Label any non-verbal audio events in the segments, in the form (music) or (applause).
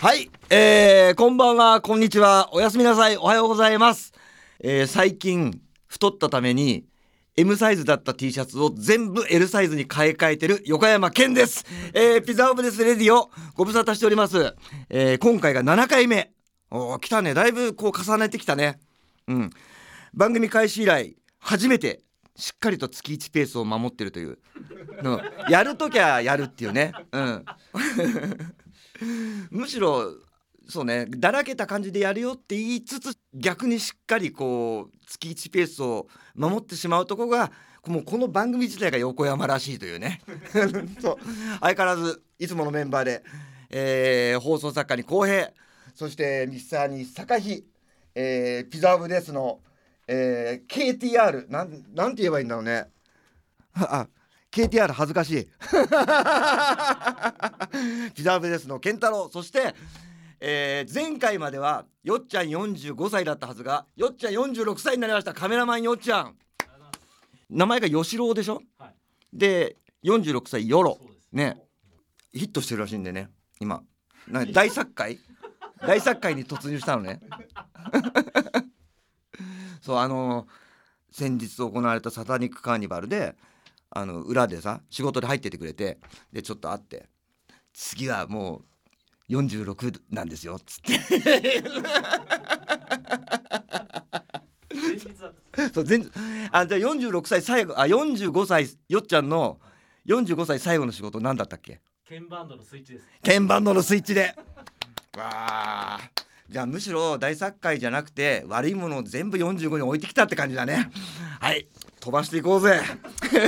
はい、えー、こんばんは、こんにちは、おやすみなさい、おはようございます。えー、最近、太ったために、M サイズだった T シャツを全部 L サイズに買い替えてる横山健です。えー、ピザオブですレディオ、ご無沙汰しております。えー、今回が7回目。おー、来たね。だいぶこう重ねてきたね。うん。番組開始以来、初めて、しっかりと月1ペースを守ってるという。やるときゃやるっていうね。うん。(laughs) むしろそうねだらけた感じでやるよって言いつつ逆にしっかりこう月1ペースを守ってしまうとこがもうこの番組自体が横山らしいというね。(laughs) そう。相変わらずいつものメンバーで、えー放送作家に浩平そしてミスターに坂井、えーピザオブですの、えー KTR なんなんて言えばいいんだろうね。あ KTR 恥ずかしい。(laughs) ピザーブですの健太郎そして、えー前回まではよっちゃん45歳だったはずがよっちゃん46歳になりました。カメラマンよっちゃん。名前が吉郎でしょ、はい。で46歳ヨロそうです。ね。ヒットしてるらしいんでね今。な大作会？大作会に突入したのね。(laughs) そうあの先日行われたサタニックカーニバルであの裏でさ仕事で入っててくれてでちょっと会って次はもう46なんですよっつってそう全あじゃあ46歳最後あ45歳よっちゃんの45歳最後の仕事何だったっけ？鍵盤ドのスイッチです。鍵盤のスイッチで。わあじゃあむしろ大作会じゃなくて悪いものを全部45に置いてきたって感じだね。はい。飛ばしていこうぜ。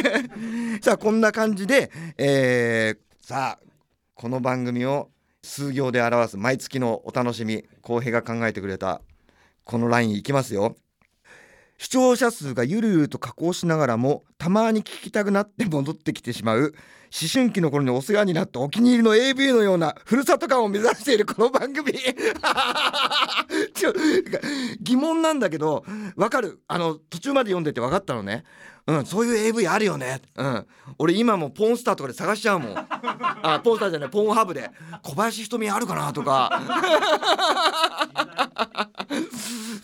(laughs) さあこんな感じで、えーさあこの番組を数行で表す毎月のお楽しみ浩平が考えてくれたこのラインいきますよ。視聴者数がゆるゆると下降しながらもたまに聞きたくなって戻ってきてしまう思春期の頃にお世話になったお気に入りの AV のようなふるさと感を目指しているこの番組。(laughs) ちょ疑問なんだけどわかる？あの途中まで読んでて分かったのね。うんそういう AV あるよね。うん。俺今もポーンスターとかで探しちゃうもん。(laughs) あポーンスターじゃないポーンハブで。小林瞳あるかなとか。(laughs)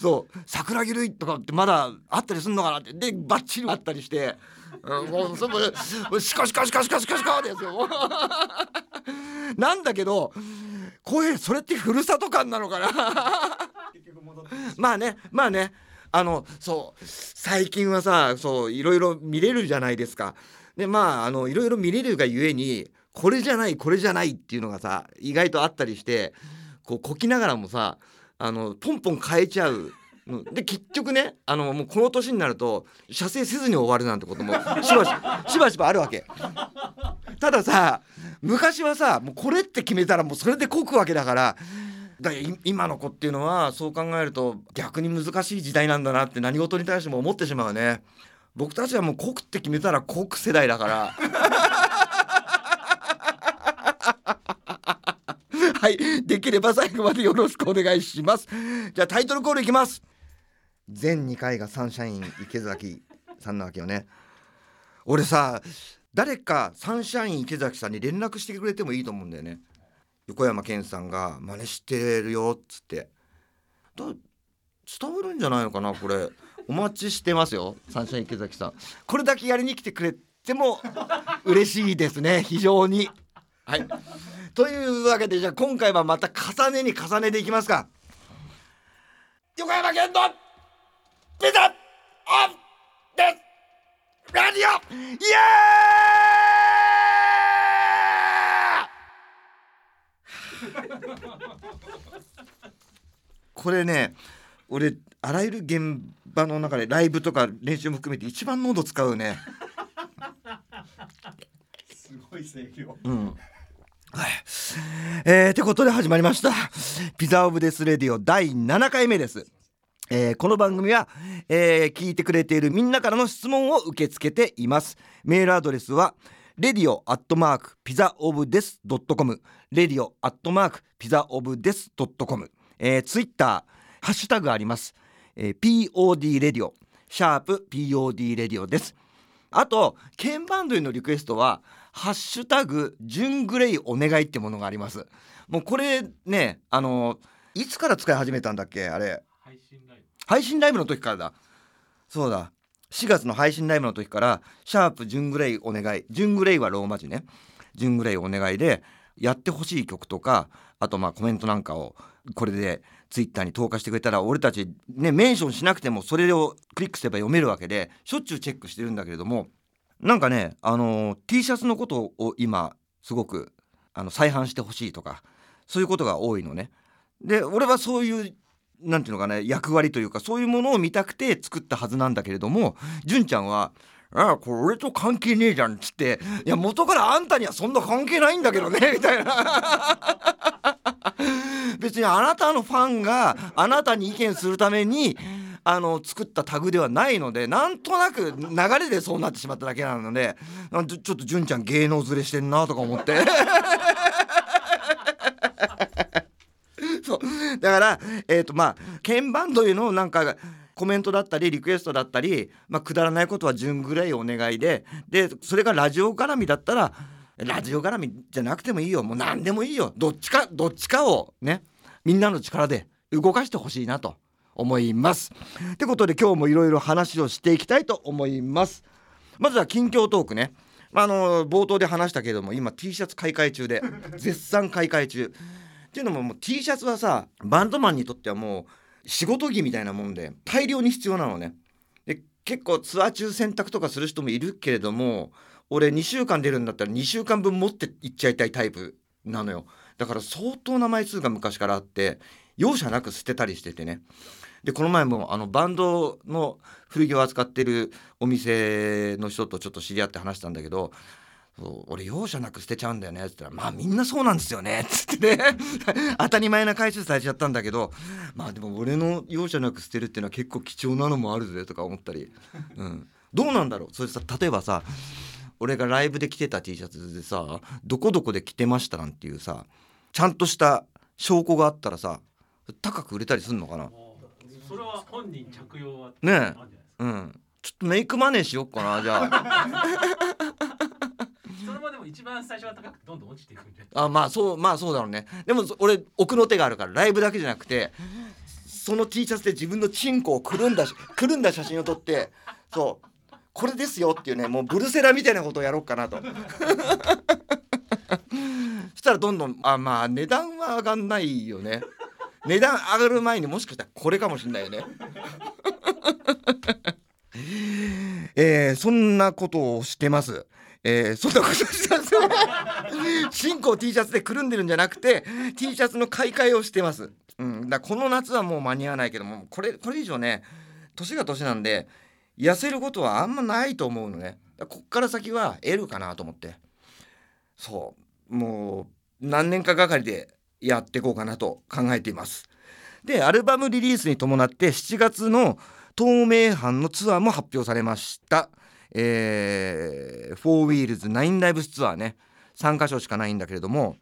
そう。桜木類とかってまだあったりすんのかなって。でバッチリあったりして、うん、もうそこでシカシカシカシカシカシカですよ (laughs) なんだけどこういうそれってふるさと感なのかな？(laughs) まあねまあねあのそう最近はさそういろいろ見れるじゃないですか。でまああのいろいろ見れるがゆえにこれじゃないこれじゃないっていうのがさ意外とあったりしてこうこきながらもさあのポンポン変えちゃう。で結局ねあのもうこの年になると射精せずに終わるなんてこともしばし (laughs) しばしばあるわけ。たださ昔はさもうこれって決めたらもうそれでこくわけだからだから今の子っていうのはそう考えると逆に難しい時代なんだなって何事に対しても思ってしまうね。僕たちはもう濃くって決めたら濃く世代だから。(laughs) はいできれば最後までよろしくお願いします。じゃあタイトルコールいきます。全2回がサンシャイン池崎さんなわけよね。俺さ誰かサンシャイン池崎さんに連絡してくれてもいいと思うんだよね。横山健さんが真似してるよっつって。だ伝わるんじゃないのかなこれ。お待ちしてますよサンシャイン池崎さん。これだけやりに来てくれても嬉しいですね非常に。はい。というわけでじゃあ今回はまた重ねに重ねていきますか。横山健のピザオンですラジオイエーイこれね俺あらゆる現場の中でライブとか練習も含めて一番喉使うね (laughs) すごい声量うんはい。えー、てことで始まりました。 Pizza of Death Radio 第7回目です。えーこの番組は、えー聞いてくれているみんなからの質問を受け付けています。メールアドレスは、レディオアットマーク Pizza of Death dot com、radio アットマーク Pizza of Death dot com、えー、ツイッター、ハッシュタグあります。えー POD Radio、シャープ POD レディオです。あと、鍵盤類のリクエストは、ハッシュタグ純グレイお願いってものがありますもうこれねあのいつから使い始めたんだっけあれ？配信配信ライブの時からだ。そうだ。4月の配信ライブの時から「シャープ純グレイお願い」純グレイはローマ字ね。純グレイお願いでやってほしい曲とかあとまあコメントなんかをこれでツイッターに投下してくれたら俺たちねメンションしなくてもそれをクリックすれば読めるわけでしょっちゅうチェックしてるんだけれどもなんかねあの T シャツのことを今すごくあの再販してほしいとかそういうことが多いのね。で俺はそういうなんていうのかね役割というかそういうものを見たくて作ったはずなんだけれども純ちゃんは「ああこれ俺と関係ねえじゃん」っつって「いや元からあんたにはそんな関係ないんだけどね」みたいな。(laughs) 別にあなたのファンがあなたに意見するためにあの作ったタグではないのでなんとなく流れでそうなってしまっただけなのでちょちょっと純ちゃん芸能ずれしてんなとか思って。(laughs) (laughs) だからえっ、とまあ鍵盤というのをなんかコメントだったりリクエストだったり、まあ、くだらないことは順ぐらいお願いででそれがラジオ絡みだったらラジオ絡みじゃなくてもいいよもう何でもいいよどっちかどっちかをねみんなの力で動かしてほしいなと思います。ってことで今日もいろいろ話をしていきたいと思います。まずは近況トークね。あの冒頭で話したけれども今 T シャツ買い替え中で絶賛買い替え中。っていうのももう T シャツはさバンドマンにとってはもう仕事着みたいなもんで大量に必要なのね。で結構ツアー中洗濯とかする人もいるけれども俺2週間出るんだったら2週間分持って行っちゃいたいタイプなのよ。だから相当な枚数が昔からあって容赦なく捨てたりしててね。でこの前もあのバンドの古着を扱ってるお店の人とちょっと知り合って話したんだけどそう俺容赦なく捨てちゃうんだよね。っつったら「まあみんなそうなんですよね」っ (laughs) つってね。(laughs) 当たり前な回収されちゃったんだけど。まあでも俺の容赦なく捨てるっていうのは結構貴重なのもあるぜとか思ったり、うん、どうなんだろう？それさ例えばさ俺がライブで着てた T シャツでさどこどこで着てましたなんていうさちゃんとした証拠があったらさ高く売れたりすんのかな？それは本人着用はねえ。うん。ちょっとメイクマネーしよっかなじゃあ (laughs) それもでも一番最初は高くてどんどん落ちていくんであまあそうまあそうだろうね。でも俺奥の手があるからライブだけじゃなくてその T シャツで自分のチンコをくるんだし (laughs) くるんだ写真を撮ってそうこれですよっていうねもうブルセラみたいなことをやろうかなと。(laughs) そしたらどんどんあまあ値段は上がんないよね。値段上がる前にもしかしたらこれかもしんないよね。(laughs) えー、そんなことをしてます。えー、そんなことしてます。進行 T シャツでくるんでるんじゃなくて T シャツの買い替えをしてます。うん、だこの夏はもう間に合わないけどもこれこれ以上ね年が年なんで痩せることはあんまないと思うのね。だこっから先は L かなと思ってそうもう何年かがかりでやっていこうかなと考えています。でアルバムリリースに伴って7月の東名阪のツアーも発表されました。えー、 Four Wheels 9 Lives ツアーね。3カ所しかないんだけれども、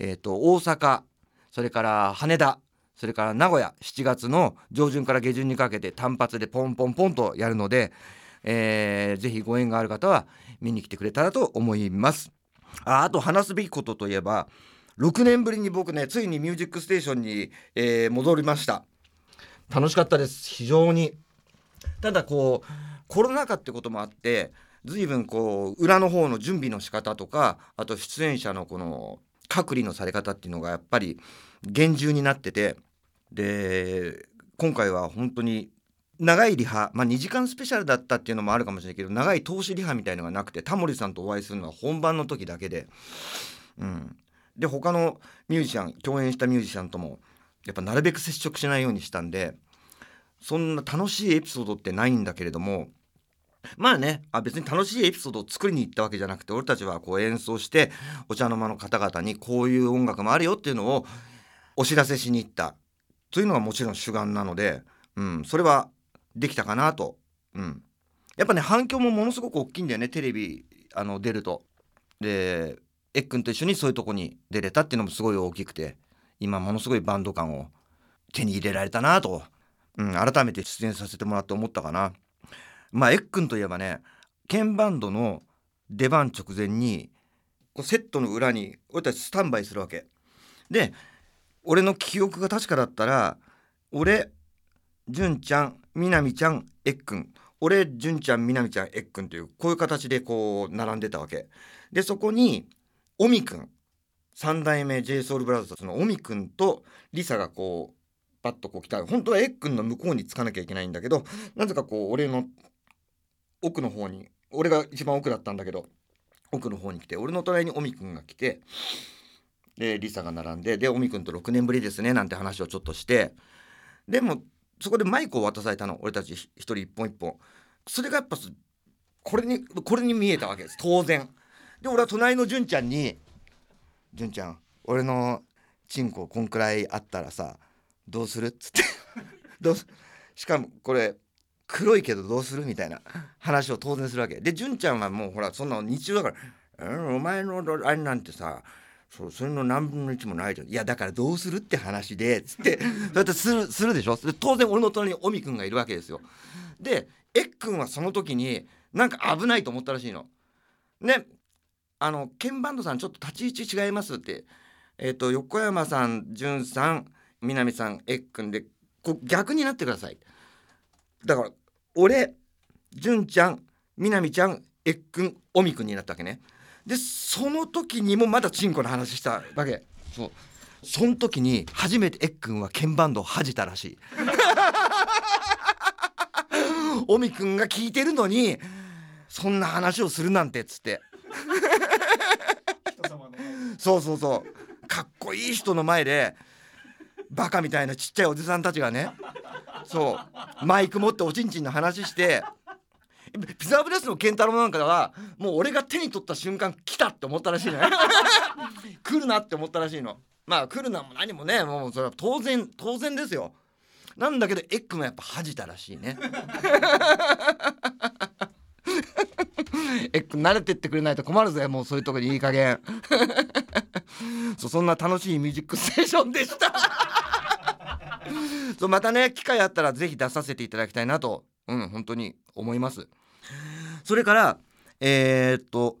えー、と大阪それから羽田それから名古屋7月の上旬から下旬にかけて単発でポンポンポンとやるので、えーぜひご縁がある方は見に来てくれたらと思います。ああと話すべきことといえば6年ぶりに僕ねついに「ミュージックステーションに、えー戻りました。楽しかったです。非常に。ただこうコロナ禍ってこともあって随分こう裏の方の準備の仕方とかあと出演者のこの隔離のされ方っていうのがやっぱり厳重になっててで今回は本当に長いリハ、まあ、2時間スペシャルだったっていうのもあるかもしれないけど長い投資リハみたいのがなくてタモリさんとお会いするのは本番の時だけで、うん、で他のミュージシャン共演したミュージシャンともやっぱなるべく接触しないようにしたんでそんな楽しいエピソードってないんだけれども (laughs) まあねあ別に楽しいエピソードを作りに行ったわけじゃなくて俺たちはこう演奏してお茶の間の方々にこういう音楽もあるよっていうのをお知らせしに行ったというのがもちろん主眼なので、うん、それはできたかなと、うん、やっぱね反響もものすごく大きいんだよねテレビあの出ると。でエッくんと一緒にそういうとこに出れたっていうのもすごい大きくて今ものすごいバンド感を手に入れられたなと、うん、改めて出演させてもらって思ったかな。まあエッくんといえばね鍵バンドの出番直前にこうセットの裏に俺たちスタンバイするわけ。で俺の記憶が確かだったら俺純ちゃんみなみちゃんえっくん俺純ちゃんみなみちゃんえっくんというこういう形でこう並んでたわけ。でそこにオミくん三代目 JSOULBROTHERS のオミくんとリサがこうパッとこう来た。本当はえっくんの向こうにつかなきゃいけないんだけどなぜかこう俺の奥の方に俺が一番奥だったんだけど奥の方に来て俺の隣にオミくんが来てでリサが並んででオミくんと6年ぶりですねなんて話をちょっとしてでもそこでマイクを渡されたの俺たち一人一本一本。それがやっぱこれにこれに見えたわけです当然。で俺は隣の純ちゃんに「純ちゃん俺のチンコこんくらいあったらさどうする?」っつって。どうしかもこれ黒いけどどうする？みたいな話を当然するわけ。で純ちゃんはもうほらそんな日常だから「うん、お前のあれなんてさそそれの何分の1もないじゃん。いやだからどうするって話でつってそうやってするするでしょ？で当然俺の隣にオミくんがいるわけですよ。でえっくんはその時になんか危ないと思ったらしいの。ねあの鍵盤ドさんちょっと立ち位置違いますって。えっ、と横山さん潤さん南さんえっくんでこう逆になってください。だから俺純ちゃん南ちゃんえっくんおみくんになったわけね。でその時にもまだチンコの話したわけ。そう。その時に初めてえっくんは鍵盤ドを恥じたらしい。(laughs) おみくんが聞いてるのにそんな話をするなんてっつって。そうそうそう。かっこいい人の前でバカみたいなちっちゃいおじさんたちがねそう。マイク持っておちんちんの話して。ピザブレスの健太郎なんかはもう俺が手に取った瞬間来たって思ったらしいのよ。(laughs) 来るなって思ったらしいの。まあ来るなも何もねもうそれは当然当然ですよ。なんだけどエッグもやっぱ恥じたらしいね。(laughs) エッグ慣れてってくれないと困るぜもうそういうとこにいい加減。(laughs) そそんな楽しいミュージックステーションでした。(laughs) そうまたね機会あったらぜひ出させていただきたいなとうん本当に思います。それからえー、っと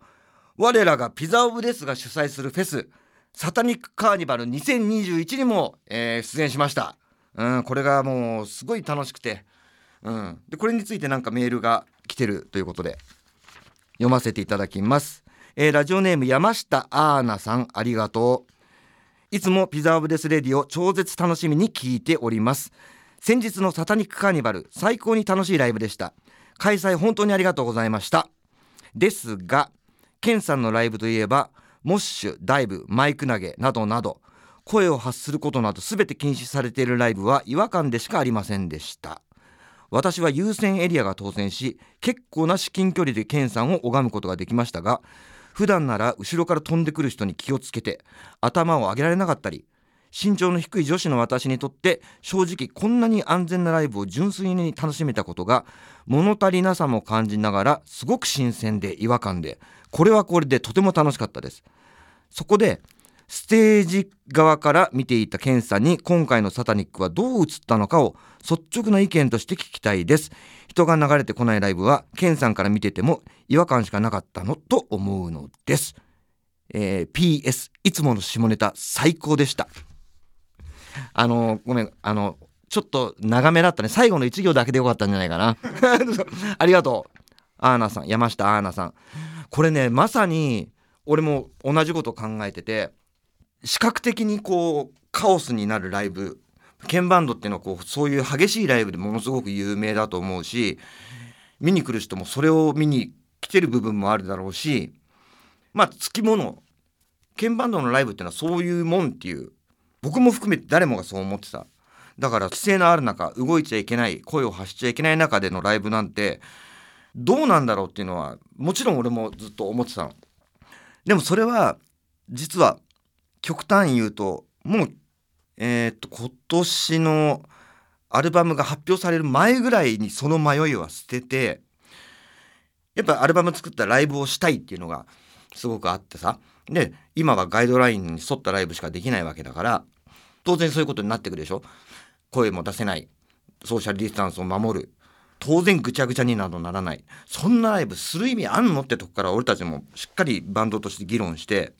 我らがピザオブデスが主催するフェスサタニックカーニバル2021にも、えー、出演しました。うんこれがもうすごい楽しくて。うん。でこれについてなんかメールが来てるということで読ませていただきます。えー、ラジオネーム山下アーナさんありがとう。いつもピザオブデスレディを超絶楽しみに聞いております。先日のサタニックカーニバル最高に楽しいライブでした。開催本当にありがとうございました。ですがケンさんのライブといえばモッシュダイブマイク投げなどなど声を発することなど全て禁止されているライブは違和感でしかありませんでした。私は優先エリアが当選し結構な至近距離でケンさんを拝むことができましたが普段なら後ろから飛んでくる人に気をつけて頭を上げられなかったり身長の低い女子の私にとって正直こんなに安全なライブを純粋に楽しめたことが物足りなさも感じながらすごく新鮮で違和感でこれはこれでとても楽しかったです。そこでステージ側から見ていたケンさんに今回のサタニックはどう映ったのかを率直な意見として聞きたいです。人が流れてこないライブはケンさんから見てても違和感しかなかったのと思うのです、えー、PS いつもの下ネタ最高でした。あのごめんあのちょっと長めだったね。最後の1行だけでよかったんじゃないかな。(laughs) ありがとう。アーナさん山下アーナさん。これねまさに俺も同じこと考えてて視覚的にこうカオスになるライブ鍵盤ドっていうのはこうそういう激しいライブでものすごく有名だと思うし見に来る人もそれを見に来てる部分もあるだろうしまあつきもの鍵盤ドのライブっていうのはそういうもんっていう僕も含めて誰もがそう思ってた。だから規制のある中動いちゃいけない声を発しちゃいけない中でのライブなんてどうなんだろうっていうのはもちろん俺もずっと思ってたの。でもそれは実は極端に言うともうえー、っと今年のアルバムが発表される前ぐらいにその迷いは捨ててやっぱアルバム作ったライブをしたいっていうのがすごくあってさ。で今はガイドラインに沿ったライブしかできないわけだから当然そういうことになってくるでしょ。声も出せない。ソーシャルディスタンスを守る。当然ぐちゃぐちゃになどならない。そんなライブする意味あんのってとこから俺たちもしっかりバンドとして議論して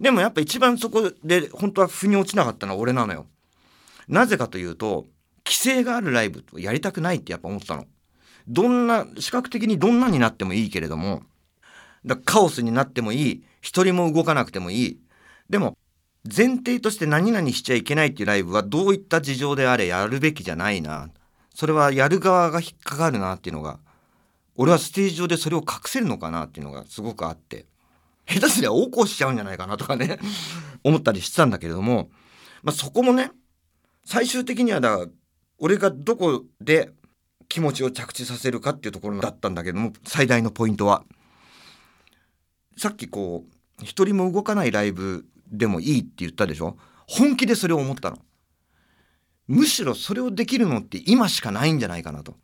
でもやっぱ一番そこで本当は腑に落ちなかったのは俺なのよ。なぜかというと規制があるライブをやりたくないってやっぱ思ったの。どんな視覚的にどんなになってもいいけれどもだカオスになってもいい一人も動かなくてもいい。でも前提として何々しちゃいけないっていうライブはどういった事情であれやるべきじゃないな。それはやる側が引っかかるなっていうのが俺はステージ上でそれを隠せるのかなっていうのがすごくあって。下手すりゃ横行しちゃうんじゃないかなとかね (laughs) 思ったりしてたんだけれども、まあ、そこもね最終的にはだ俺がどこで気持ちを着地させるかっていうところだったんだけども最大のポイントは。さっきこう一人も動かないライブでもいいって言ったでしょ？本気でそれを思ったの。むしろそれをできるのって今しかないんじゃないかなと。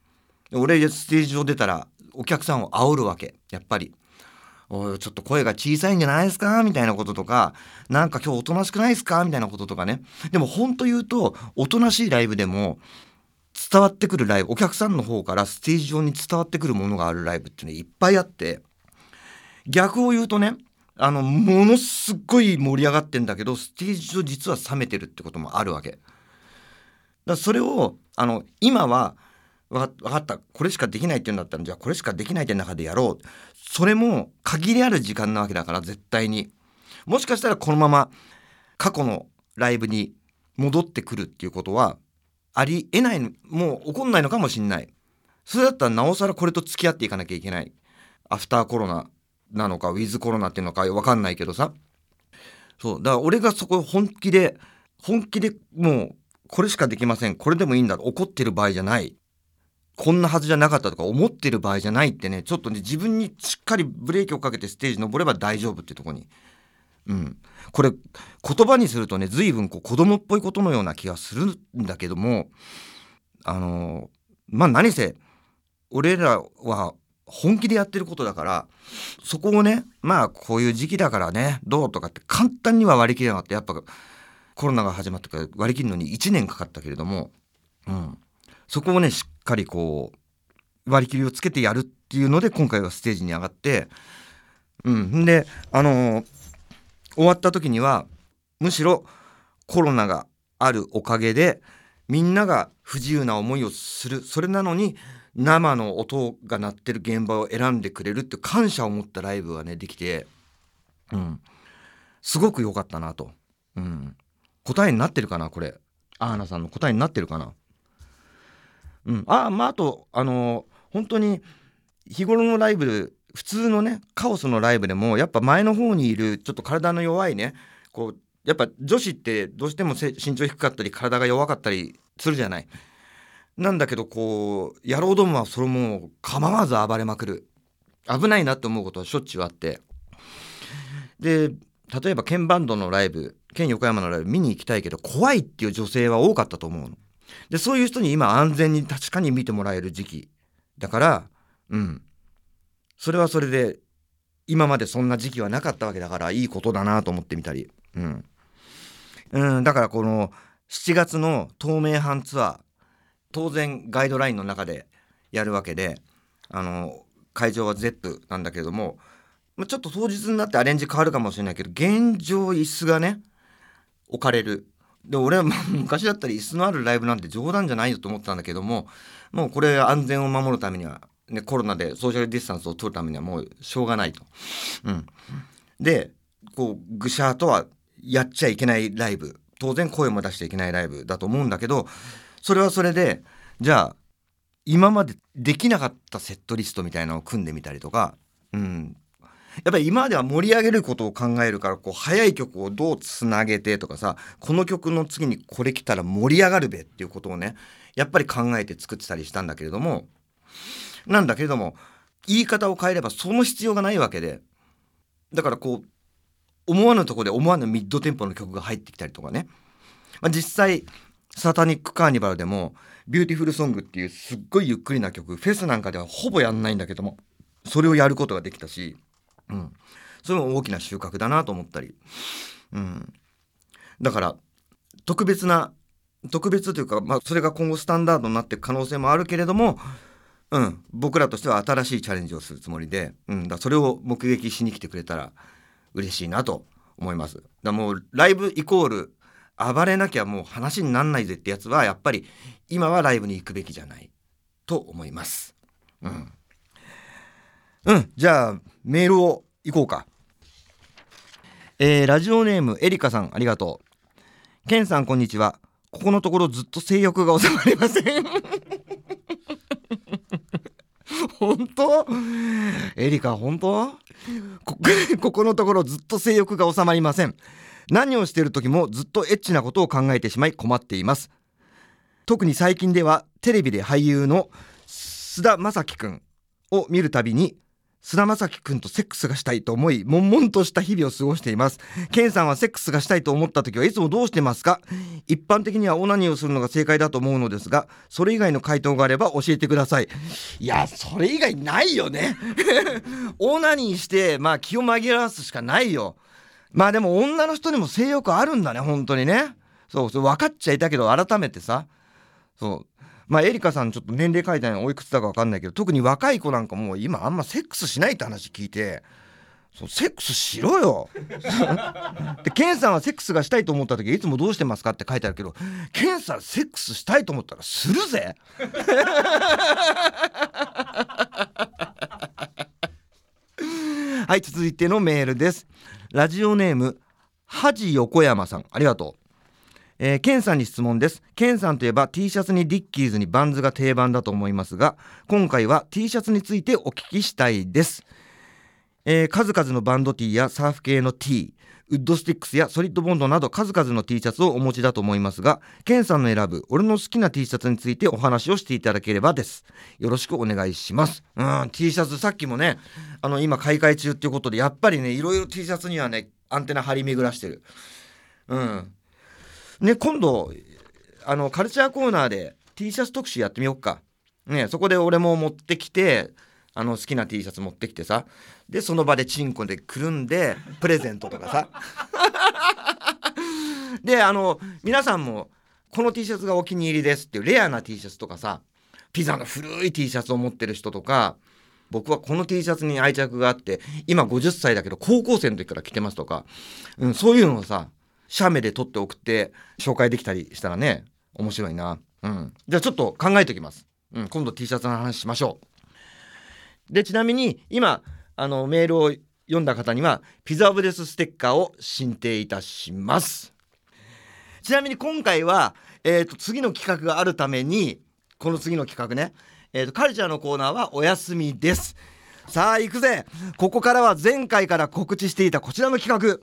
俺ステージ上出たらお客さんを煽るわけやっぱり。おいちょっと声が小さいんじゃないですか？みたいなこととかなんか今日おとなしくないですか？みたいなこととかね。でも本当言うとおとなしいライブでも伝わってくるライブお客さんの方からステージ上に伝わってくるものがあるライブっていうのいっぱいあって逆を言うとねあのものすっごい盛り上がってんだけどステージ上実は冷めてるってこともあるわけ。だそれをあの今は分かった。これしかできないっていうんだったらじゃあこれしかできないって中でやろう。それも限りある時間なわけだから絶対に。もしかしたらこのまま過去のライブに戻ってくるっていうことはありえないもう起こんないのかもしんない。それだったらなおさらこれと付き合っていかなきゃいけない。アフターコロナなのかウィズコロナっていうのか分かんないけどさ。そう。だから俺がそこ本気で本気でもうこれしかできません。これでもいいんだ。怒ってる場合じゃない。こんなはずじゃなかったとか思ってる場合じゃないってねちょっとね自分にしっかりブレーキをかけてステージ登れば大丈夫ってとこに。うん。これ言葉にするとね随分こう子供っぽいことのような気がするんだけどもあのまあ何せ俺らは本気でやってることだからそこをねまあこういう時期だからねどうとかって簡単には割り切れなかった。やっぱコロナが始まってから割り切るのに1年かかったけれども、うん、そこをねしっかりこう割り切りをつけてやるっていうので今回はステージに上がってうん。であのー、終わった時にはむしろコロナがあるおかげでみんなが不自由な思いをする。それなのに生の音が鳴ってる現場を選んでくれるって感謝を持ったライブがねできて、うん、すごく良かったなと、うん、答えになってるかなこれ。アーナさんの答えになってるかな。うん、あまああとあの本当に日頃のライブ普通のねカオスのライブでもやっぱ前の方にいるちょっと体の弱いねこうやっぱ女子ってどうしても身長低かったり体が弱かったりするじゃない。なんだけどこう野郎どもはそれも構わず暴れまくる危ないなって思うことはしょっちゅうあってで例えば鍵バンドのライブ県横山のライブ見に行きたいけど怖いっていう女性は多かったと思うの。でそういう人に今安全に確かに見てもらえる時期だからうん。それはそれで今までそんな時期はなかったわけだからいいことだなと思ってみたり。うん、うん、だからこの7月の透明版ツアー当然ガイドラインの中でやるわけであの会場は ZEP なんだけれどもちょっと当日になってアレンジ変わるかもしれないけど現状椅子がね置かれる。で俺は昔だったら椅子のあるライブなんて冗談じゃないよと思ったんだけどももうこれ安全を守るためには、ね、コロナでソーシャルディスタンスを取るためにはもうしょうがないと。うん、でこうぐしゃーとはやっちゃいけないライブ。当然声も出しちゃいけないライブだと思うんだけどそれはそれでじゃあ今までできなかったセットリストみたいなのを組んでみたりとか、うん、やっぱり今までは盛り上げることを考えるからこう速い曲をどうつなげてとかさこの曲の次にこれ来たら盛り上がるべっていうことをねやっぱり考えて作ってたりしたんだけれどもなんだけれども言い方を変えればその必要がないわけでだからこう思わぬとこで思わぬミッドテンポの曲が入ってきたりとかね、まあ、実際 Satanic Carnival でも Beautiful Song っていうすっごいゆっくりな曲フェスなんかではほぼやんないんだけどもそれをやることができたしうん、それも大きな収穫だなと思ったり、うん、だから特別な特別というか、まあ、それが今後スタンダードになっていく可能性もあるけれどもうん、僕らとしては新しいチャレンジをするつもりで、うん、だそれを目撃しに来てくれたら嬉しいなと思います。だからもうライブイコール暴れなきゃもう話になんないぜってやつはやっぱり今はライブに行くべきじゃないと思います。うん、うん、じゃあメールを行こうか。えーラジオネームエリカさんありがとう。ケンさんこんにちは。ここのところずっと性欲が収まりません。(laughs) 本当？エリカ本当？こ (laughs) ここのところずっと性欲が収まりません何をしている時もずっとエッチなことを考えてしまい困っています特に最近ではテレビで俳優の須田将暉くんを見るたびに菅田将暉くんとセックスがしたいと思い悶々とした日々を過ごしています。ケンさんはセックスがしたいと思った時はいつもどうしてますか？一般的にはオナニーをするのが正解だと思うのですがそれ以外の回答があれば教えてください。いやそれ以外ないよね。(laughs) オナニーしてまあ気を紛らわすしかないよ。まあでも女の人にも性欲あるんだね本当にね。そうそう分かっちゃいたけど改めてさ。そう。まあエリカさんちょっと年齢書いてないのおいくつだか分かんないけど特に若い子なんかもう今あんまセックスしないって話聞いてそうセックスしろよ。(laughs) でケンさんはセックスがしたいと思った時いつもどうしてますかって書いてあるけどケンさんセックスしたいと思ったらするぜ。(laughs) はい続いてのメールです。ラジオネーム恥横山さん。ありがとう。えーケンさんに質問です。ケンさんといえば T シャツにディッキーズにバンズが定番だと思いますが今回は T シャツについてお聞きしたいです、えー数々のバンド T やサーフ系の T ウッドスティックスやソリッドボンドなど数々の T シャツをお持ちだと思いますがケンさんの選ぶ俺の好きな T シャツについてお話をしていただければです。よろしくお願いします。うん T シャツさっきもねあの今買い替え中っていうことでやっぱりねいろいろ T シャツにはねアンテナ張り巡らしてる。うん。ね今度あのカルチャーコーナーで T シャツ特集やってみようか。ねそこで俺も持ってきてあの好きな T シャツ持ってきてさ。でその場でチンコでくるんでプレゼントとかさ。(laughs) であの皆さんもこの T シャツがお気に入りですっていうレアな T シャツとかさ。ピザの古い T シャツを持ってる人とか。僕はこの T シャツに愛着があって今50歳だけど高校生の時から着てますとか、うん、そういうのをさ写メで撮って送って紹介できたりしたらね面白いな、うん、じゃあちょっと考えておきます、うん、今度 T シャツの話しましょう。でちなみに今あのメールを読んだ方にはピザオブデスステッカーを進呈いたします。ちなみに今回は、えー、と次の企画があるためにこの次の企画ね、えー、とカルチャーのコーナーはお休みです。さあ行くぜ。ここからは前回から告知していたこちらの企画。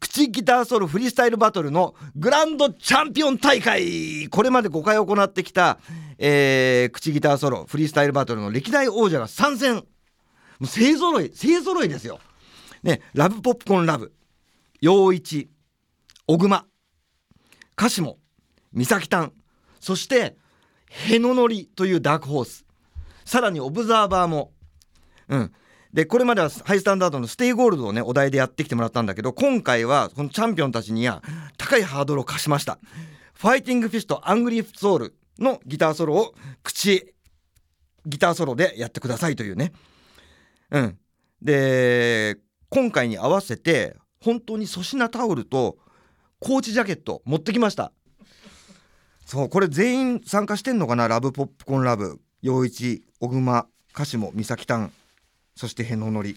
口ギターソロフリースタイルバトルのグランドチャンピオン大会。これまで5回行ってきた、えー口ギターソロフリースタイルバトルの歴代王者が参戦。もう勢ぞろい勢ぞろいですよ。ねラブポップコーンラブ。陽一小熊。カシモ美咲丹。そしてへののりというダークホース。さらにオブザーバーも。うん。でこれまではハイスタンダードの Stay Gold をねお題でやってきてもらったんだけど今回はこのチャンピオンたちには高いハードルを課しました。 Fighting Fists, Angry Soul のギターソロを口ギターソロでやってくださいというね。うん。で今回に合わせて本当に粗品タオルとコーチジャケット持ってきました。そうこれ全員参加してんのかな？ラブポップコーンラブ。陽一小熊カシモ美咲丹そしてへののり。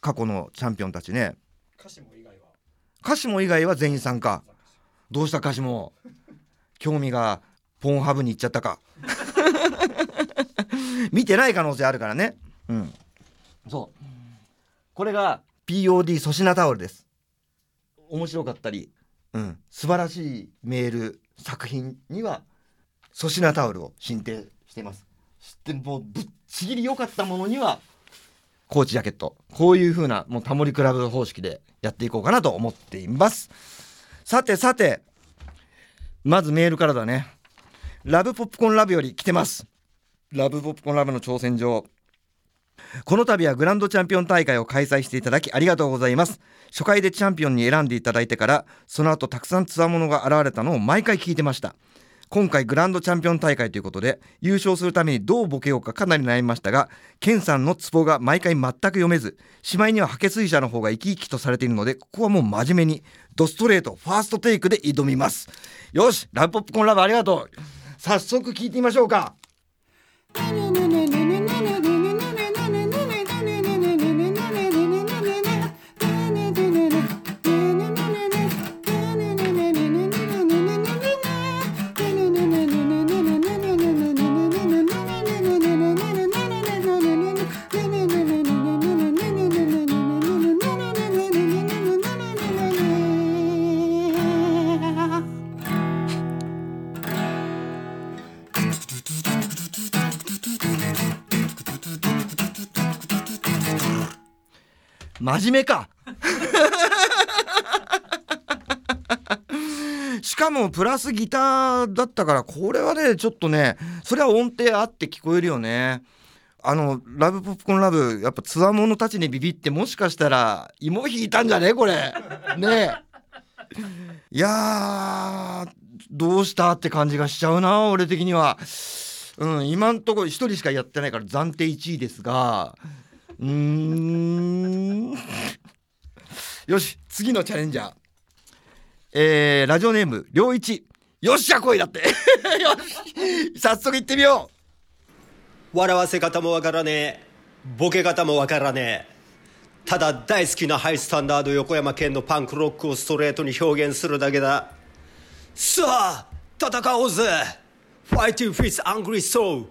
過去のチャンピオンたちね。歌詞も以外は？カシモ以外は全員参加。どうしたカシモ興味がポンハブに行っちゃったか。(laughs) 見てない可能性あるからね。うん。そう。これが POD 粗品タオルです。面白かったり、うん、素晴らしいメール作品には粗品タオルを進呈しています。知ってもうぶっちぎり良かったものにはコーチジャケット。こういう風なもうタモリクラブ方式でやっていこうかなと思っています。さてさて。まずメールからだね。ラブポップコーンラブより来てます。ラブポップコーンラブの挑戦状。この度はグランドチャンピオン大会を開催していただきありがとうございます。初回でチャンピオンに選んでいただいてからその後たくさんつわものが現れたのを毎回聞いてました。今回グランドチャンピオン大会ということで優勝するためにどうボケようかかなり悩みましたがケンさんのツボが毎回全く読めずしまいにはハケ水車の方が生き生きとされているのでここはもう真面目にドストレートファーストテイクで挑みます。よしラブポップコーンラブありがとう。早速聞いてみましょうか。真面目か。しかもプラスギターだったからこれはねちょっとねそれは音程あって聞こえるよね。あのラブポップコーンラブやっぱつわものたちにビビってもしかしたら芋引いたんじゃね？これ。ね。いやどうしたって感じがしちゃうな俺的には。うん今んところ1人しかやってないから暫定1位ですがうん。よし次のチャレンジャー。えー、ラジオネーム良一。よっしゃ来いだって。(laughs) よし。早速行ってみよう。笑わせ方もわからねえ。ボケ方もわからねえ。ただ大好きなハイスタンダード横山健のパンクロックをストレートに表現するだけだ。さあ戦おうぜ。 Fighting Fists, Angry Soul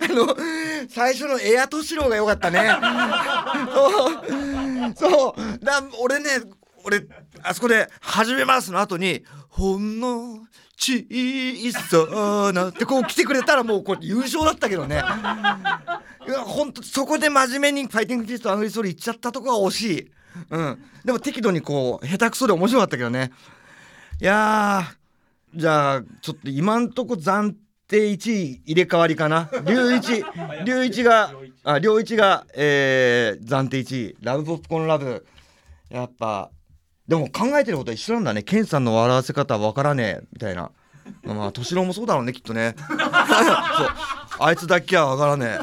あの最初のエアトシローが良かったねそうそうだ俺ね俺あそこで「始めます」の後に「ほんの小さな」ってこう来てくれたらもうこれ優勝だったけどねいやほんとそこで真面目に Fighting Fists, Angry Soul 行っちゃったとこは惜しい、うん、でも適度にこう下手くそで面白かったけどね。いやじゃあちょっと今んとこ暫定1位入れ替わりかな。龍一龍一があ龍一が、えー、暫定1位。ラブポップコーンラブ。やっぱでも考えてることは一緒なんだね。ケンさんの笑わせ方わからねえ。みたいな。まあ敏郎もそうだろうねきっとね。(laughs) そう。あいつだけはわからね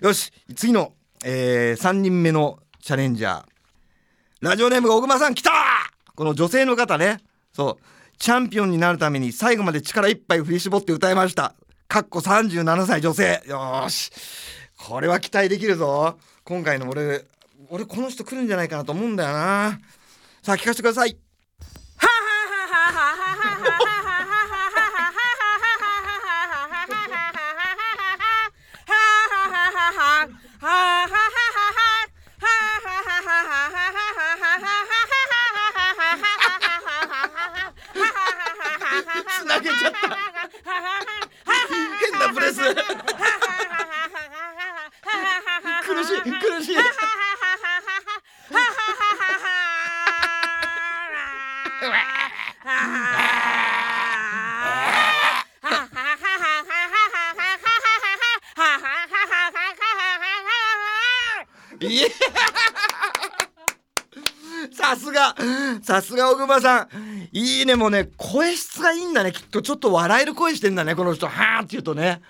え。(laughs) よし次の、えー、3人目のチャレンジャー。ラジオネームが小熊さん来た。この女性の方ね。そう。チャンピオンになるために最後まで力いっぱい振り絞って歌いました。かっこ37歳女性。よーし。これは期待できるぞ。今回の俺俺この人来るんじゃないかなと思うんだよな。さあ聞かせてください。さすが小熊さん。いいねもうね。声質がいいんだね。きっとちょっと笑える声してんだね。この人。はーって言うとね。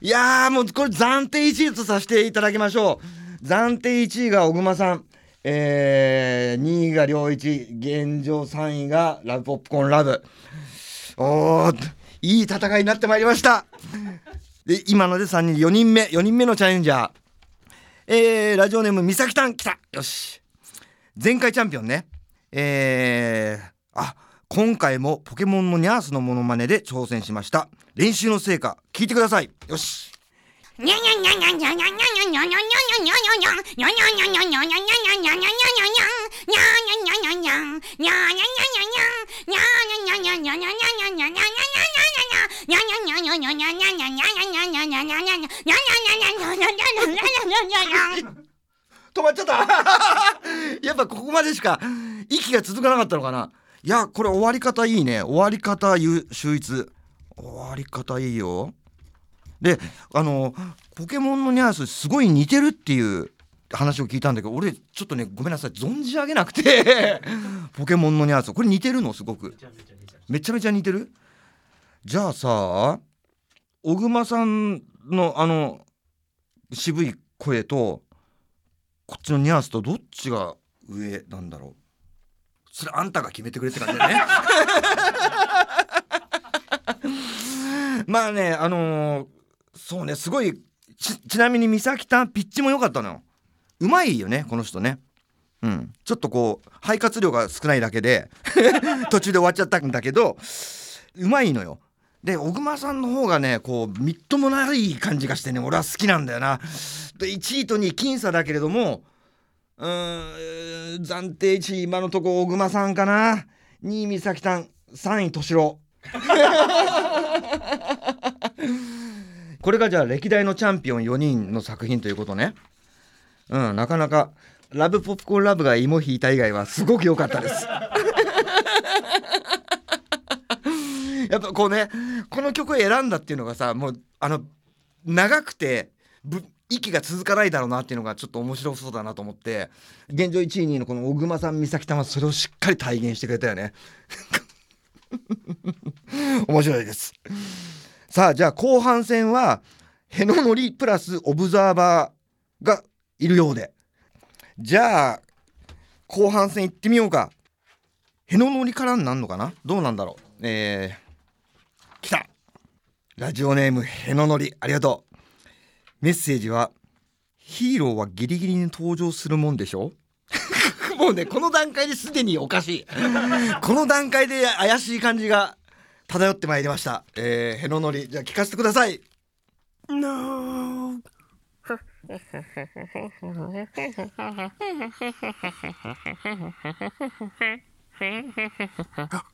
いやーもうこれ暫定1位とさせていただきましょう。暫定1位が小熊さん。えー、2位が良一現状3位がラブポップコーンラブ。おーいい戦いになってまいりました。で今ので3人4人目。4人目のチャレンジャー。えー、ラジオネームみさきたん。来た。よし。前回チャンピオンね。えー、あ今回もポケモンのニャースのモノマネで挑戦しました。練習の成果聞いてください。よし。にゃにゃにゃにゃにゃにゃにゃにゃにゃ止まっちゃった。(laughs) やっぱここまでしか息が続かなかったのかな。いやこれ終わり方いいね。終わり方優秀逸。終わり方いいよ。であのポケモンのニャースすごい似てるっていう話を聞いたんだけど俺ちょっとねごめんなさい。存じ上げなくて。(laughs) ポケモンのニャース。これ似てるの？すごく。めちゃめちゃめちゃめちゃめちゃ似てる。じゃあさ小熊さんのあの渋い声とこっちのニャースとどっちが上なんだろう？それあんたが決めてくれって感じだね。(laughs) まあねあのーそうねすごいちちなみに美咲たんピッチも良かったのよ。うまいよねこの人ね。うん。ちょっとこう肺活量が少ないだけで (laughs) 途中で終わっちゃったんだけどうまいのよ。で小熊さんの方がねこうみっともない感じがしてね俺は好きなんだよな。で1位と2位僅差だけれどもうん暫定1今のとこ小熊さんかな。2位美咲たん3位敏郎。(laughs) これがじゃあ歴代のチャンピオン4人の作品ということね。うんなかなかラブポップコーンラブが芋引いた以外はすごく良かったです。(laughs) やっぱこうねこの曲を選んだっていうのがさもうあの長くてぶ息が続かないだろうなっていうのがちょっと面白そうだなと思って現状1位2位のこの小熊さん美咲たんはそれをしっかり体現してくれたよね。(laughs) 面白いです。さあじゃあ後半戦はへののりプラスオブザーバーがいるようで。じゃあ後半戦行ってみようか。へののりからになんのかな？どうなんだろう？えー、来た。ラジオネームへののりありがとう。メッセージはヒーローはギリギリに登場するもんでしょ？(laughs) もうねこの段階ですでにおかしい。(laughs) この段階で怪しい感じが漂ってまいりました。えー、へののりじゃあ聞かせてください。No. (laughs)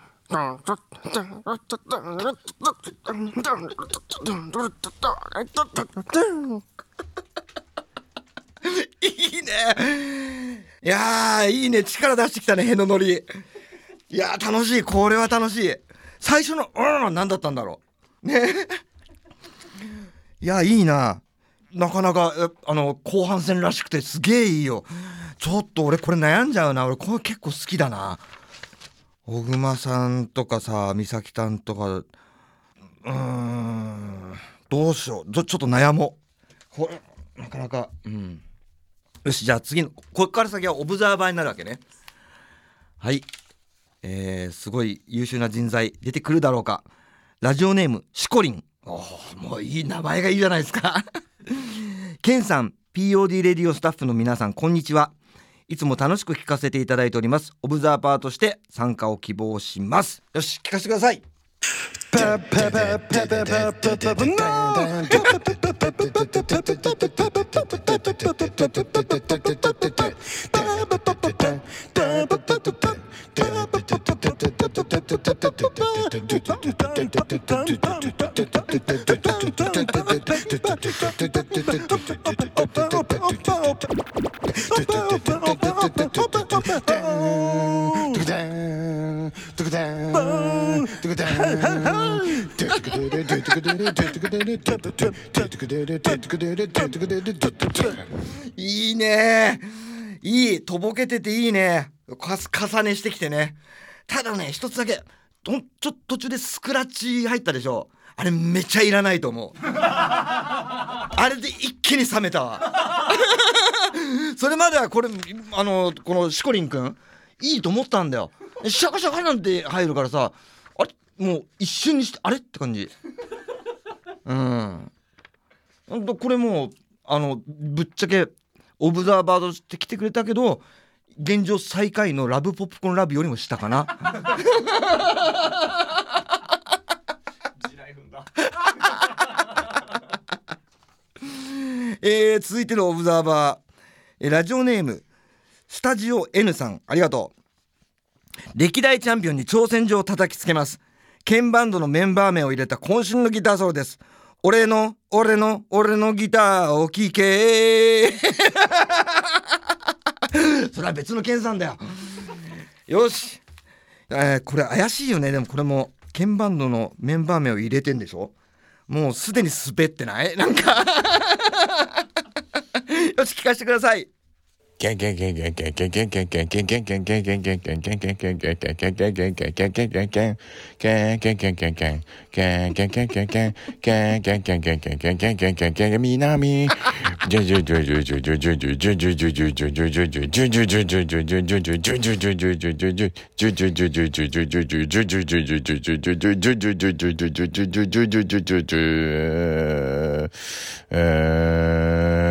いいね。いやーいいね。力出してきたねへののりいやー楽しい。これは楽しい。最初の「うん」何だったんだろう。ね。いやいいな。なかなかあの後半戦らしくてすげえいいよ。ちょっと俺これ悩んじゃうな。俺これ結構好きだな。小熊さんとかさ美咲たんとかうんどうしよう。ちょっと悩もう。これなかなかうん。よしじゃあ次のここから先はオブザーバーになるわけね。はい。えー、すごい優秀な人材出てくるだろうか。ラジオネームシコリン。おもういい名前がいいじゃないですか。(laughs) ケンさん POD レディオスタッフの皆さんこんにちは。いつも楽しく聞かせていただいております。オブザーバーとして参加を希望します。よし聞かせてください。いいね。いいとぼけてていいね。かす重ねしてきてね。ただね一つだけとちょっと途中でスクラッチ入ったでしょ。あれめちゃいらないと思う。あれで一気に冷めたわ。それまではこれあのこのシコリンくんいいと思ったんだよ。シャカシャカなんて入るからさあれもう一瞬にしてあれって感じ。うん。ほんとこれもうあのぶっちゃけオブザーバーとして来てくれたけど現状最下位のラブポップコーンラブよりも下かな地雷踏んだえー続いてのオブザーバー。えーラジオネームスタジオ N さん。ありがとう。歴代チャンピオンに挑戦状を叩きつけます。鍵バンドのメンバー名を入れた渾身のギターソロです。俺の俺の俺のギターを聴け。(laughs) それは別の鍵さんだよ。よし、えーこれ怪しいよね。でもこれも鍵バンドのメンバー名を入れてんでしょ？もうすでに滑ってない？なんか。(laughs) よし聞かせてください。Minami. Uh,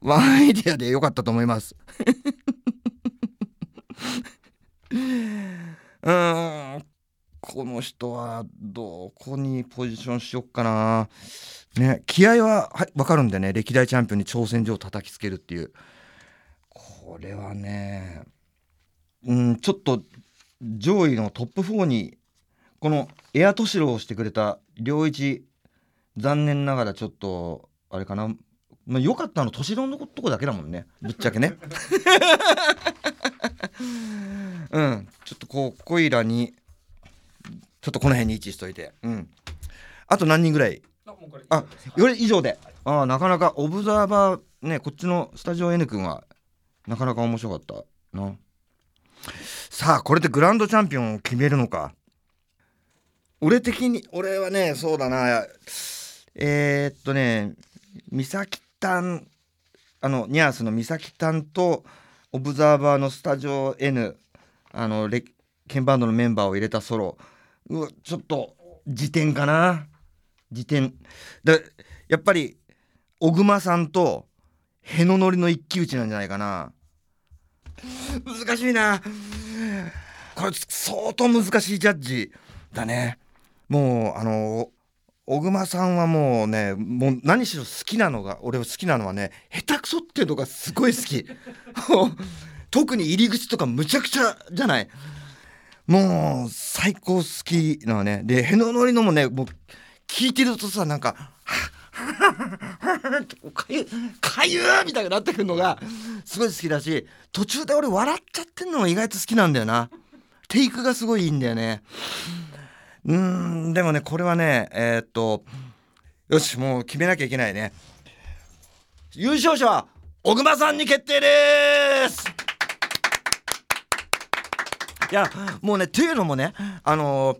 ワンアイデアでよかったと思います。(laughs) うんこの人はどこにポジションしよっかな。ね気合ははい分かるんでね歴代チャンピオンに挑戦状を叩きつけるっていう。これはねうんちょっと上位のトップ4にこのエアトシロをしてくれた良一残念ながらちょっとあれかなまあ、良かったの年のとこだけだもんね。ぶっちゃけね。(laughs) うん。ちょっとこうコイラにちょっとこの辺に位置しといて。うん。あと何人ぐらい？あより以上で。ああなかなかオブザーバーねこっちのスタジオ N 君はなかなか面白かったな。さあこれでグランドチャンピオンを決めるのか。俺的に俺はねそうだな。えー、っとね美咲たんあのニャースの美咲たんとオブザーバーのスタジオ N あのレ鍵バンドのメンバーを入れたソロ。うちょっと辞典かな？辞典でやっぱり小熊さんとへののりの一騎打ちなんじゃないかな。難しいな。これ相当難しいジャッジだね。もうあの小熊さんはもうねもう何しろ好きなのが俺好きなのはね下手くそっていうのがすごい好き。(laughs) 特に入り口とかむちゃくちゃじゃない。もう最高好きなのねでへののりのもねもう聞いてるとさなんかかゆかゆーみたいになってくるのがすごい好きだし途中で俺笑っちゃってんのも意外と好きなんだよなテイクがすごいいいんだよねうーんでもねこれはねえーっとよしもう決めなきゃいけないね。優勝者は小熊さんに決定です。いやもうねっていうのもねあのー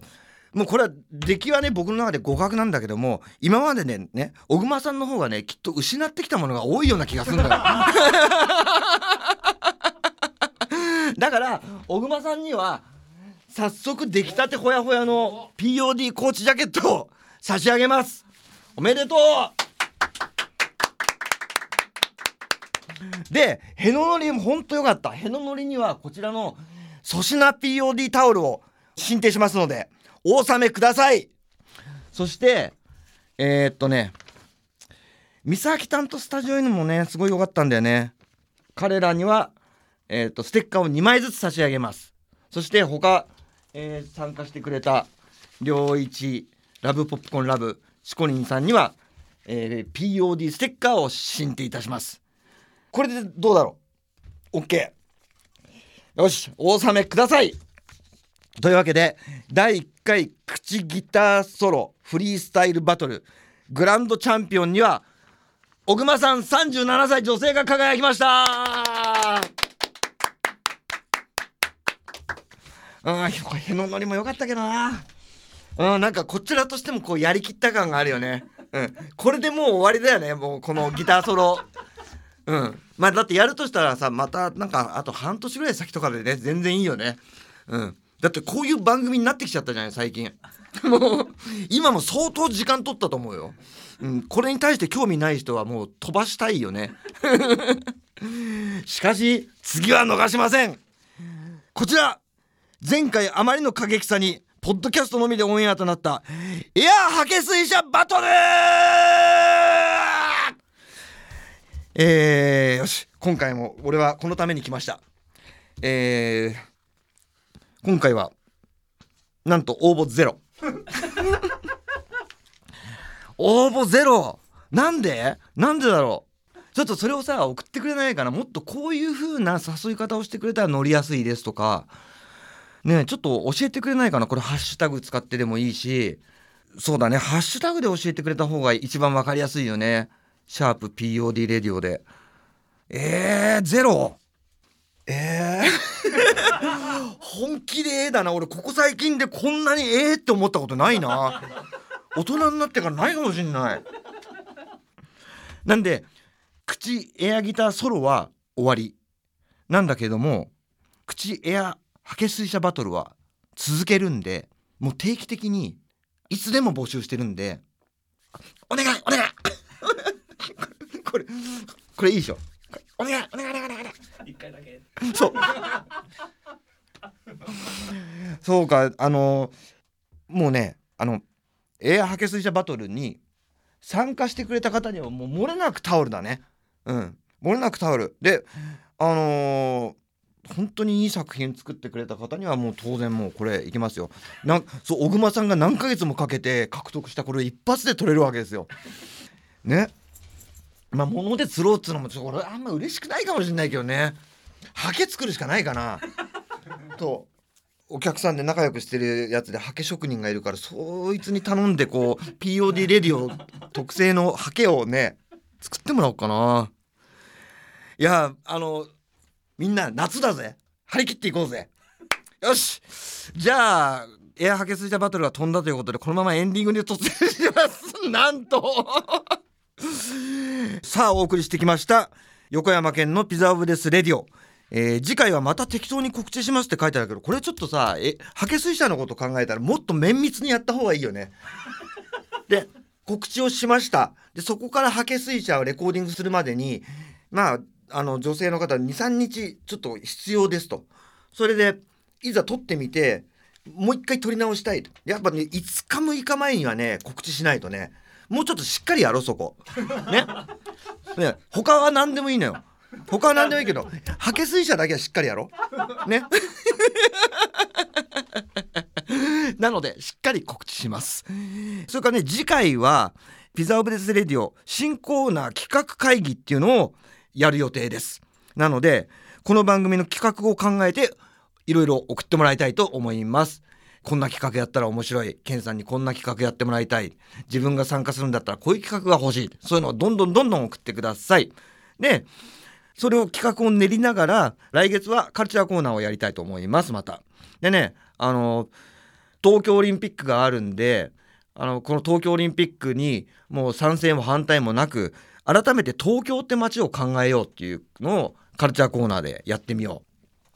もうこれは出来はね僕の中で互角なんだけども今までねね小熊さんの方がねきっと失ってきたものが多いような気がするんだよ。(laughs) だから小熊さんには早速出来たてほやほやの POD コーチジャケットを差し上げます。おめでとう。でへののりもほんとよかった。へののりにはこちらの粗品 POD タオルを進呈しますのでお納めください。そしてえー、っとね三崎担当スタジオ N もねすごい良かったんだよね。彼らには、えー、っとステッカーを2枚ずつ差し上げます。そして他、えー参加してくれた良一ラブポップコーンラブシコリンさんには、えー POD ステッカーを進呈いたします。これでどうだろう？OK よしお納めください。というわけで第1回口ギターソロフリースタイルバトルグランドチャンピオンには小熊さん37歳女性が輝きました。うんへののりも良かったけどな。うんなんかこちらとしてもこうやりきった感があるよね。うん。これでもう終わりだよねもうこのギターソロ。うん。まあだってやるとしたらさまたなんかあと半年ぐらい先とかでね全然いいよね。うん。だってこういう番組になってきちゃったじゃない最近。(laughs) もう今も相当時間取ったと思うよ、うん、これに対して興味ない人はもう飛ばしたいよね。(laughs) しかし次は逃しません。こちら。前回あまりの過激さにポッドキャストのみでオンエアとなったエアハケ水車バトルえー、よし今回も俺はこのために来ました。えー、今回はなんと応募ゼロ。(laughs) 応募ゼロ？なんで？なんでだろう？ちょっとそれをさ送ってくれないかな？もっとこういう風な誘い方をしてくれたら乗りやすいですとかねちょっと教えてくれないかな？これハッシュタグ使ってでもいいし。そうだね。ハッシュタグで教えてくれた方が一番わかりやすいよね。シャープ POD レディオで。えー、ゼロ？えー、(laughs) 本気でええだな。俺ここ最近でこんなにええって思ったことないな。大人になってからないかもしんない。なんで口エアギターソロは終わり。なんだけども口エアハケ水車バトルは続けるんでもう定期的にいつでも募集してるんでお願いお願い。(laughs) これこれいいでしょ？お願いお願いお願いお願い。一回だけ。そう。そうかあのもうねあのエアハケ水車バトルに参加してくれた方にはもう漏れなくタオルだね。うん。漏れなくタオル。であのー本当にいい作品作ってくれた方にはもう当然もうこれいきますよ。なそう小熊さんが何ヶ月もかけて獲得したこれ一発で取れるわけですよ。ね。まあ物で釣ろうっつうのもちょっと俺あんま嬉しくないかもしれないけどね。ハケ作るしかないかな。とお客さんで仲良くしてるやつでハケ職人がいるからそいつに頼んでこう POD レディオ特製のハケをね作ってもらおうかな。いやあのみんな夏だぜ。張り切っていこうぜ。よし。じゃあエアハケスイャバトルが飛んだということでこのままエンディングに突入します。(laughs) なんと。(laughs) さあお送りしてきました。横山県のピザオブデスレディオ。えー次回はまた適当に告知しますって書いてあるけどこれちょっとさえハケ水車のこと考えたらもっと綿密にやった方がいいよね。で告知をしました。でそこからハケ水車をレコーディングするまでにまああの女性の方23日ちょっと必要ですと。それでいざ撮ってみてもう一回撮り直したいと。やっぱね5日6日前にはね告知しないとね。もうちょっとしっかりやろうそこ。ね。ね他は何でもいいのよ。他は何でもいいけどハケ水車だけはしっかりやろう。ね。(laughs) なのでしっかり告知します。それからね次回はピザオブデスレディオ新コーナー企画会議っていうのをやる予定です。なのでこの番組の企画を考えていろいろ送ってもらいたいと思います。こんな企画やったら面白い。ケンさんにこんな企画やってもらいたい。自分が参加するんだったらこういう企画が欲しい。そういうのをどんどんどんどん送ってください。でそれを企画を練りながら来月はカルチャーコーナーをやりたいと思いますまた。でねあの東京オリンピックがあるんであのこの東京オリンピックにもう賛成も反対もなく改めて東京って街を考えようっていうのをカルチャーコーナーでやってみよ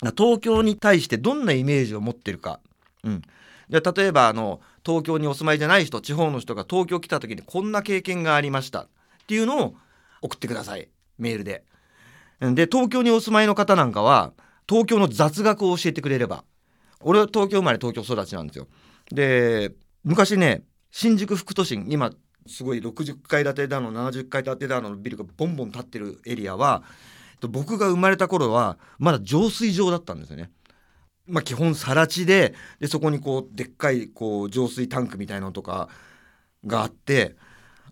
う。東京に対してどんなイメージを持ってるか、うん、で例えばあの東京にお住まいじゃない人地方の人が東京来た時にこんな経験がありました。っていうのを送ってください。メールで。で東京にお住まいの方なんかは東京の雑学を教えてくれれば。俺は東京生まれ東京育ちなんですよ。で昔ね新宿副都心今すごい60階建てだの70階建てだのビルがボンボン建ってるエリアは僕が生まれた頃はまだ浄水場だったんですよね。まあ基本更地ででそこにこうでっかいこう浄水タンクみたいなのとかがあって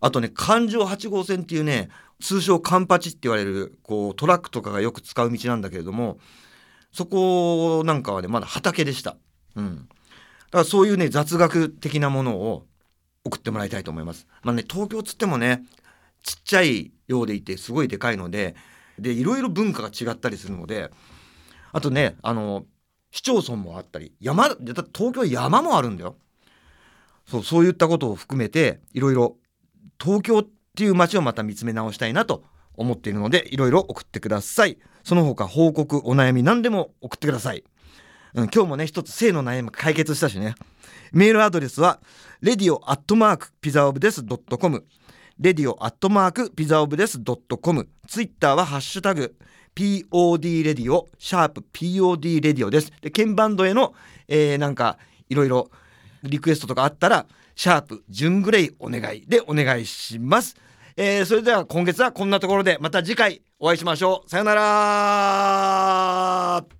あとね環状8号線っていうね通称カンパチって言われるこうトラックとかがよく使う道なんだけれどもそこなんかはねまだ畑でした。うん、だからそういうね雑学的なものを送ってもらいたいと思います。まあね東京つってもねちっちゃいようでいてすごいでかいのででいろいろ文化が違ったりするのであとねあの市町村もあったり山だって東京山もあるんだよ。そうそういったことを含めていろいろ東京っていう街をまた見つめ直したいなと思っているのでいろいろ送ってくださいその他報告お悩み何でも送ってください、うん、今日もね一つ性の悩み解決したしねメールアドレスは radio.pizzaofdes.com radio.pizzaofdes.com ツイッターはハッシュタグ POD レディオシャープ POD レディオです。で鍵盤ドへの、えー、なんかいろいろリクエストとかあったらシャープ準グレイお願いでお願いします。えー、それでは今月はこんなところでまた次回お会いしましょう。さよなら